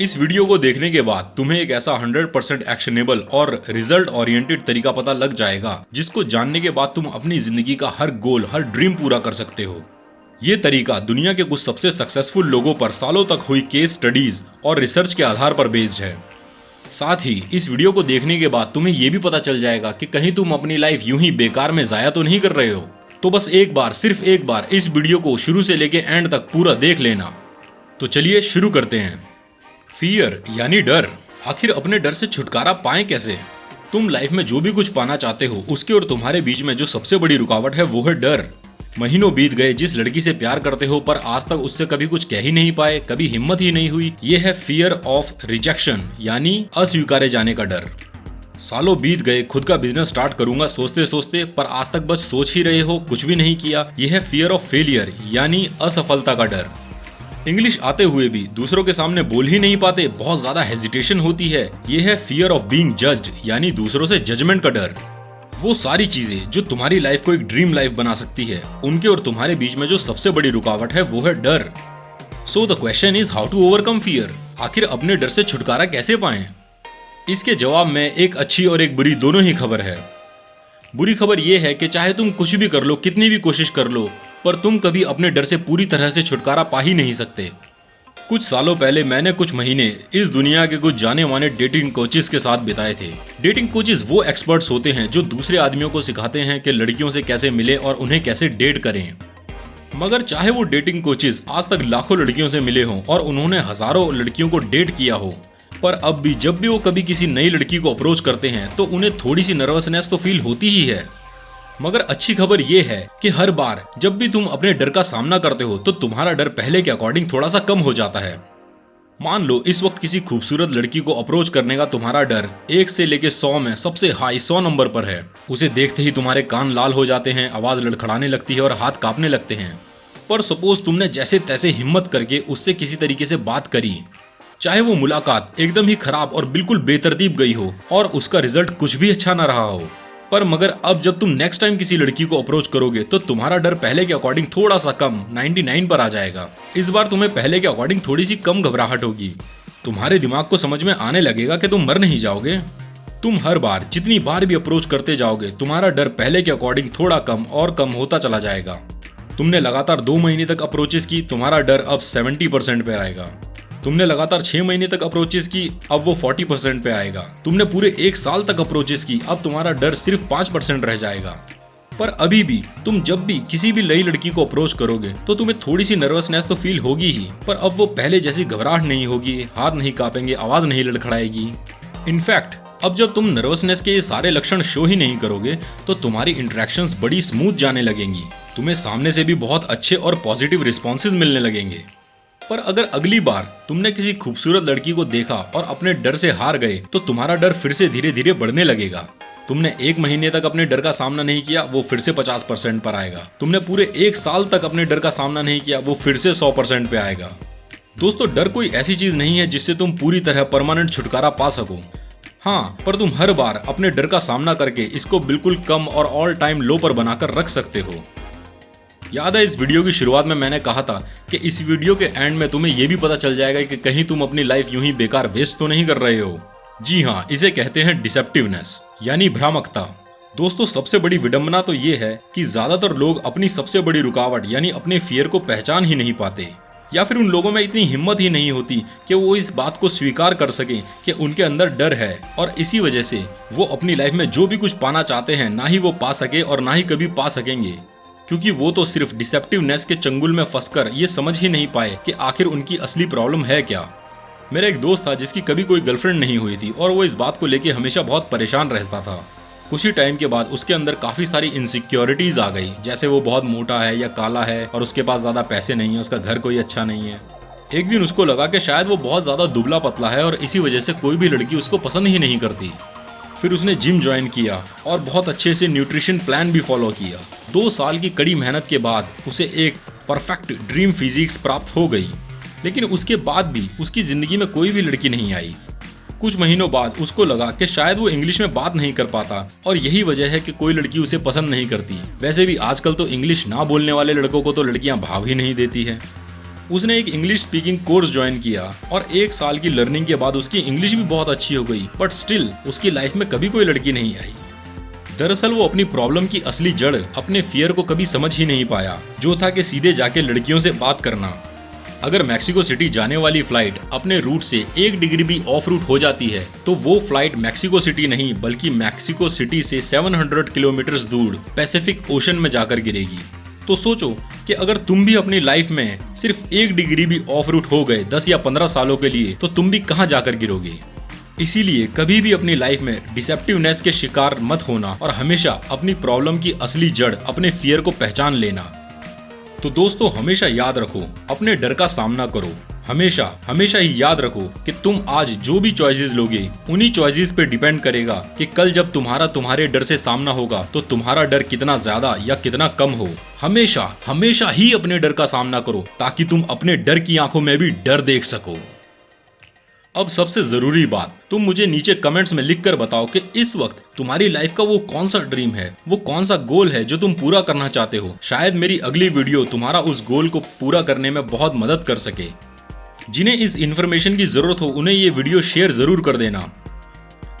इस वीडियो को देखने के बाद तुम्हें एक ऐसा 100% परसेंट एक्शनेबल और रिज़ल्ट ओरिएंटेड तरीका पता लग जाएगा, जिसको जानने के बाद तुम अपनी ज़िंदगी का हर गोल, हर ड्रीम पूरा कर सकते हो। ये तरीका दुनिया के कुछ सबसे सक्सेसफुल लोगों पर सालों तक हुई केस स्टडीज़ और रिसर्च के आधार पर बेस्ड है। साथ ही, इस वीडियो को देखने के बाद तुम्हें यह भी पता चल जाएगा कि कहीं तुम अपनी लाइफ यूँ ही बेकार में जाया तो नहीं कर रहे हो। तो बस एक बार, सिर्फ़ एक बार इस वीडियो को शुरू से लेके एंड तक पूरा देख लेना। तो चलिए शुरू करते हैं। फियर यानी डर। आखिर अपने डर से छुटकारा पाए कैसे? तुम लाइफ में जो भी कुछ पाना चाहते हो, उसके और तुम्हारे बीच में जो सबसे बड़ी रुकावट है, वो है डर। महीनों बीत गए, जिस लड़की से प्यार करते हो, पर आज तक उससे कभी कुछ कह ही नहीं पाए, कभी हिम्मत ही नहीं हुई, ये है फियर ऑफ़ रिजेक्शन यानी अस्वीकारे जाने का डर। सालों बीत गए, खुद का बिज़नेस स्टार्ट करूँगा सोचते सोचते पर आज तक बस सोच ही रहे हो, कुछ भी नहीं किया यह है फियर ऑफ़ फेलियर यानी असफलता का डर। इंग्लिश आते हुए भी दूसरों के सामने बोल ही नहीं पाते, बहुत ज़्यादा हेजिटेशन होती है। यह है फियर ऑफ़ बीइंग जज्ड यानी दूसरों से जजमेंट का डर। वो सारी चीज़ें जो तुम्हारी लाइफ को एक ड्रीम लाइफ बना सकती है, उनके और तुम्हारे बीच में जो सबसे बड़ी रुकावट है, वो है डर। So the question is how to overcome fear आखिर अपने डर से छुटकारा कैसे पाए? इसके जवाब में एक अच्छी और एक बुरी दोनों ही खबर है। बुरी खबर यह है कि चाहे तुम कुछ भी कर लो, कितनी भी कोशिश कर लो पर तुम कभी अपने डर से पूरी तरह से छुटकारा पा ही नहीं सकते। कुछ सालों पहले मैंने कुछ महीने इस दुनिया के कुछ जाने माने डेटिंग कोचेस के साथ बिताए थे। डेटिंग कोचेस वो एक्सपर्ट्स होते हैं जो दूसरे आदमियों को सिखाते हैं कि लड़कियों से कैसे मिले और उन्हें कैसे डेट करें। मगर चाहे वो डेटिंग कोचेस आज तक लाखों लड़कियों से मिले हों और उन्होंने हज़ारों लड़कियों को डेट किया हो, पर अब भी जब भी वो कभी किसी नई लड़की को अप्रोच करते हैं तो उन्हें थोड़ी सी नर्वसनेस तो फील होती ही है। मगर अच्छी खबर यह है कि हर बार जब भी तुम अपने डर का सामना करते हो तो तुम्हारा डर पहले के अकॉर्डिंग थोड़ा सा कम हो जाता है। मान लो, इस वक्त किसी खूबसूरत लड़की को अप्रोच करने का तुम्हारा डर एक से लेके सौ में सबसे हाई सौ नंबर पर है। उसे देखते ही तुम्हारे कान लाल हो जाते हैं, आवाज़ लड़खड़ाने लगती है और हाथ कांपने लगते हैं। पर सपोज़ तुमने जैसे तैसे हिम्मत करके उससे किसी तरीके से बात करी, चाहे वो मुलाकात एकदम ही खराब और बिल्कुल बेतरतीब गई हो, और उसका रिज़ल्ट कुछ भी अच्छा ना रहा हो। पर मगर अब जब तुम नेक्स्ट टाइम किसी लड़की को अप्रोच करोगे तो तुम्हारा डर पहले के अकॉर्डिंग थोड़ा सा कम 99 पर आ जाएगा। इस बार तुम्हें पहले के अकॉर्डिंग थोड़ी सी कम घबराहट होगी। तुम्हारे दिमाग को समझ में आने लगेगा कि तुम मर नहीं जाओगे। तुम हर बार, जितनी बार भी अप्रोच करते जाओगे, तुम्हारा डर पहले के अकॉर्डिंग थोड़ा कम और कम होता चला जाएगा। तुमने लगातार दो महीने तक अप्रोचेस की, तुम्हारा डर अब सेवेंटी परसेंट पे आएगा। तुमने लगातार छह महीने तक अप्रोचेस की, अब वो फोर्टी परसेंट पे आएगा। तुमने पूरे एक साल तक अप्रोचेस की, अब तुम्हारा डर सिर्फ़ पाँच परसेंट रह जाएगा। पर अभी भी, तुम जब भी किसी भी नई लड़की को अप्रोच करोगे तो तुम्हें थोड़ी सी नर्वसनेस तो फील होगी ही। पर अब वो पहले जैसी घबराहट नहीं होगी, हाथ नहीं कांपेंगे, आवाज़ नहीं लड़खड़ाएगी। इनफैक्ट अब जब तुम नर्वसनेस के ये सारे लक्षण शो ही नहीं करोगे तो तुम्हारी इंटरेक्शंस बड़ी स्मूथ जाने लगेंगी। तुम्हें सामने से भी बहुत अच्छे और पॉजिटिव रिस्पॉन्सेज मिलने लगेंगे। पर अगर अगली बार तुमने किसी खूबसूरत लड़की को देखा और अपने डर से हार गए तो तुम्हारा डर फिर से धीरे धीरे बढ़ने लगेगा। तुमने एक महीने तक अपने डर का सामना नहीं किया, वो फिर से पचास परसेंट पर आएगा। तुमने पूरे एक साल तक अपने डर का सामना नहीं किया, वो फिर से सौ परसेंट पे आएगा। दोस्तों, डर कोई ऐसी चीज़ नहीं है जिससे तुम पूरी तरह परमानेंट छुटकारा पा सको। हाँ पर तुम हर बार अपने डर का सामना करके इसको बिल्कुल कम और ऑल टाइम लो पर बनाकर रख सकते हो। याद है, इस वीडियो की शुरुआत में मैंने कहा था कि इस वीडियो के एंड में तुम्हें यह भी पता चल जाएगा कि कहीं तुम अपनी लाइफ यूँ ही बेकार वेस्ट तो नहीं कर रहे हो। जी हाँ इसे कहते हैं डिसेप्टिवनेस यानी भ्रामकता। दोस्तों, सबसे बड़ी विडंबना तो ये है कि ज़्यादातर लोग अपनी सबसे बड़ी रुकावट, यानी अपने फियर को पहचान ही नहीं पाते। या फिर उन लोगों में इतनी हिम्मत ही नहीं होती कि वो इस बात को स्वीकार कर सकें कि उनके अंदर डर है और इसी वजह से वो अपनी लाइफ में जो भी कुछ पाना चाहते हैं, ना ही वो पा सके और ना ही कभी पा सकेंगे। क्योंकि वो तो सिर्फ़ डिसेप्टिवनेस के चंगुल में फंसकर ये समझ ही नहीं पाए कि आखिर उनकी असली प्रॉब्लम है क्या। मेरा एक दोस्त था जिसकी कभी कोई गर्लफ्रेंड नहीं हुई थी और वो इस बात को लेकर हमेशा बहुत परेशान रहता था। कुछ ही टाइम के बाद उसके अंदर काफ़ी सारी इनसिक्योरिटीज आ गई, जैसे वो बहुत मोटा है या काला है और उसके पास ज़्यादा पैसे नहीं है, उसका घर कोई अच्छा नहीं है। एक दिन उसको लगा कि शायद वो बहुत ज़्यादा दुबला पतला है और इसी वजह से कोई भी लड़की उसको पसंद ही नहीं करती। फिर उसने जिम ज्वाइन किया और बहुत अच्छे से न्यूट्रिशन प्लान भी फॉलो किया। दो साल की कड़ी मेहनत के बाद उसे एक परफेक्ट ड्रीम फिजिक्स प्राप्त हो गई। लेकिन उसके बाद भी उसकी ज़िंदगी में कोई भी लड़की नहीं आई। कुछ महीनों बाद उसको लगा कि शायद वो इंग्लिश में बात नहीं कर पाता और यही वजह है कि कोई लड़की उसे पसंद नहीं करती। वैसे भी आजकल तो इंग्लिश ना बोलने वाले लड़कों को तो लड़कियाँ भाव ही नहीं देती है। उसने एक इंग्लिश स्पीकिंग कोर्स ज्वाइन किया और एक साल की लर्निंग के बाद उसकी इंग्लिश भी बहुत अच्छी हो गई बट स्टिल उसकी लाइफ में कभी कोई लड़की नहीं आई। दरअसल वो अपनी प्रॉब्लम की असली जड़, अपने फियर को कभी समझ ही नहीं पाया, जो था कि सीधे जाके लड़कियों से बात करना। अगर मैक्सिको सिटी जाने वाली फ़्लाइट अपने रूट से एक डिग्री भी ऑफ़ रूट हो जाती है तो वो फ़्लाइट मैक्सिको सिटी नहीं, बल्कि मैक्सिको सिटी से 700 किलोमीटर दूर पैसिफिक ओशन में जाकर गिरेगी। तो सोचो कि अगर तुम भी अपनी लाइफ में सिर्फ़ एक डिग्री भी ऑफ़ रूट हो गए 10 या 15 सालों के लिए तो तुम भी कहाँ जाकर गिरोगे? इसीलिए कभी भी अपनी लाइफ में डिसेप्टिवनेस के शिकार मत होना और हमेशा अपनी प्रॉब्लम की असली जड़, अपने फियर को पहचान लेना। तो दोस्तों, हमेशा याद रखो, अपने डर का सामना करो। हमेशा हमेशा ही याद रखो कि तुम आज जो भी चॉइसेस लोगे, उन्हीं चॉइसेस पे डिपेंड करेगा कि कल जब तुम्हारा तुम्हारे डर से सामना होगा तो तुम्हारा डर कितना ज़्यादा या कितना कम हो। हमेशा हमेशा ही अपने डर का सामना करो, ताकि तुम अपने डर की आँखों में भी डर देख सको। अब सबसे ज़रूरी बात, तुम मुझे नीचे कमेंट्स में लिख कर बताओ कि इस वक्त तुम्हारी लाइफ का वो कौन सा ड्रीम है, वो कौन सा गोल है जो तुम पूरा करना चाहते हो। शायद मेरी अगली वीडियो तुम्हारा उस गोल को पूरा करने में बहुत मदद कर सके। जिन्हें इस इन्फॉर्मेशन की ज़रूरत हो, उन्हें ये वीडियो शेयर ज़रूर कर देना।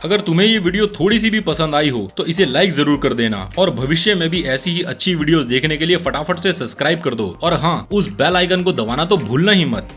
अगर तुम्हें ये वीडियो थोड़ी सी भी पसंद आई हो तो इसे लाइक ज़रूर कर देना और भविष्य में भी ऐसी ही अच्छी वीडियोस देखने के लिए फटाफट से सब्सक्राइब कर दो। और हाँ उस बेल आइकन को दबाना तो भूलना ही मत।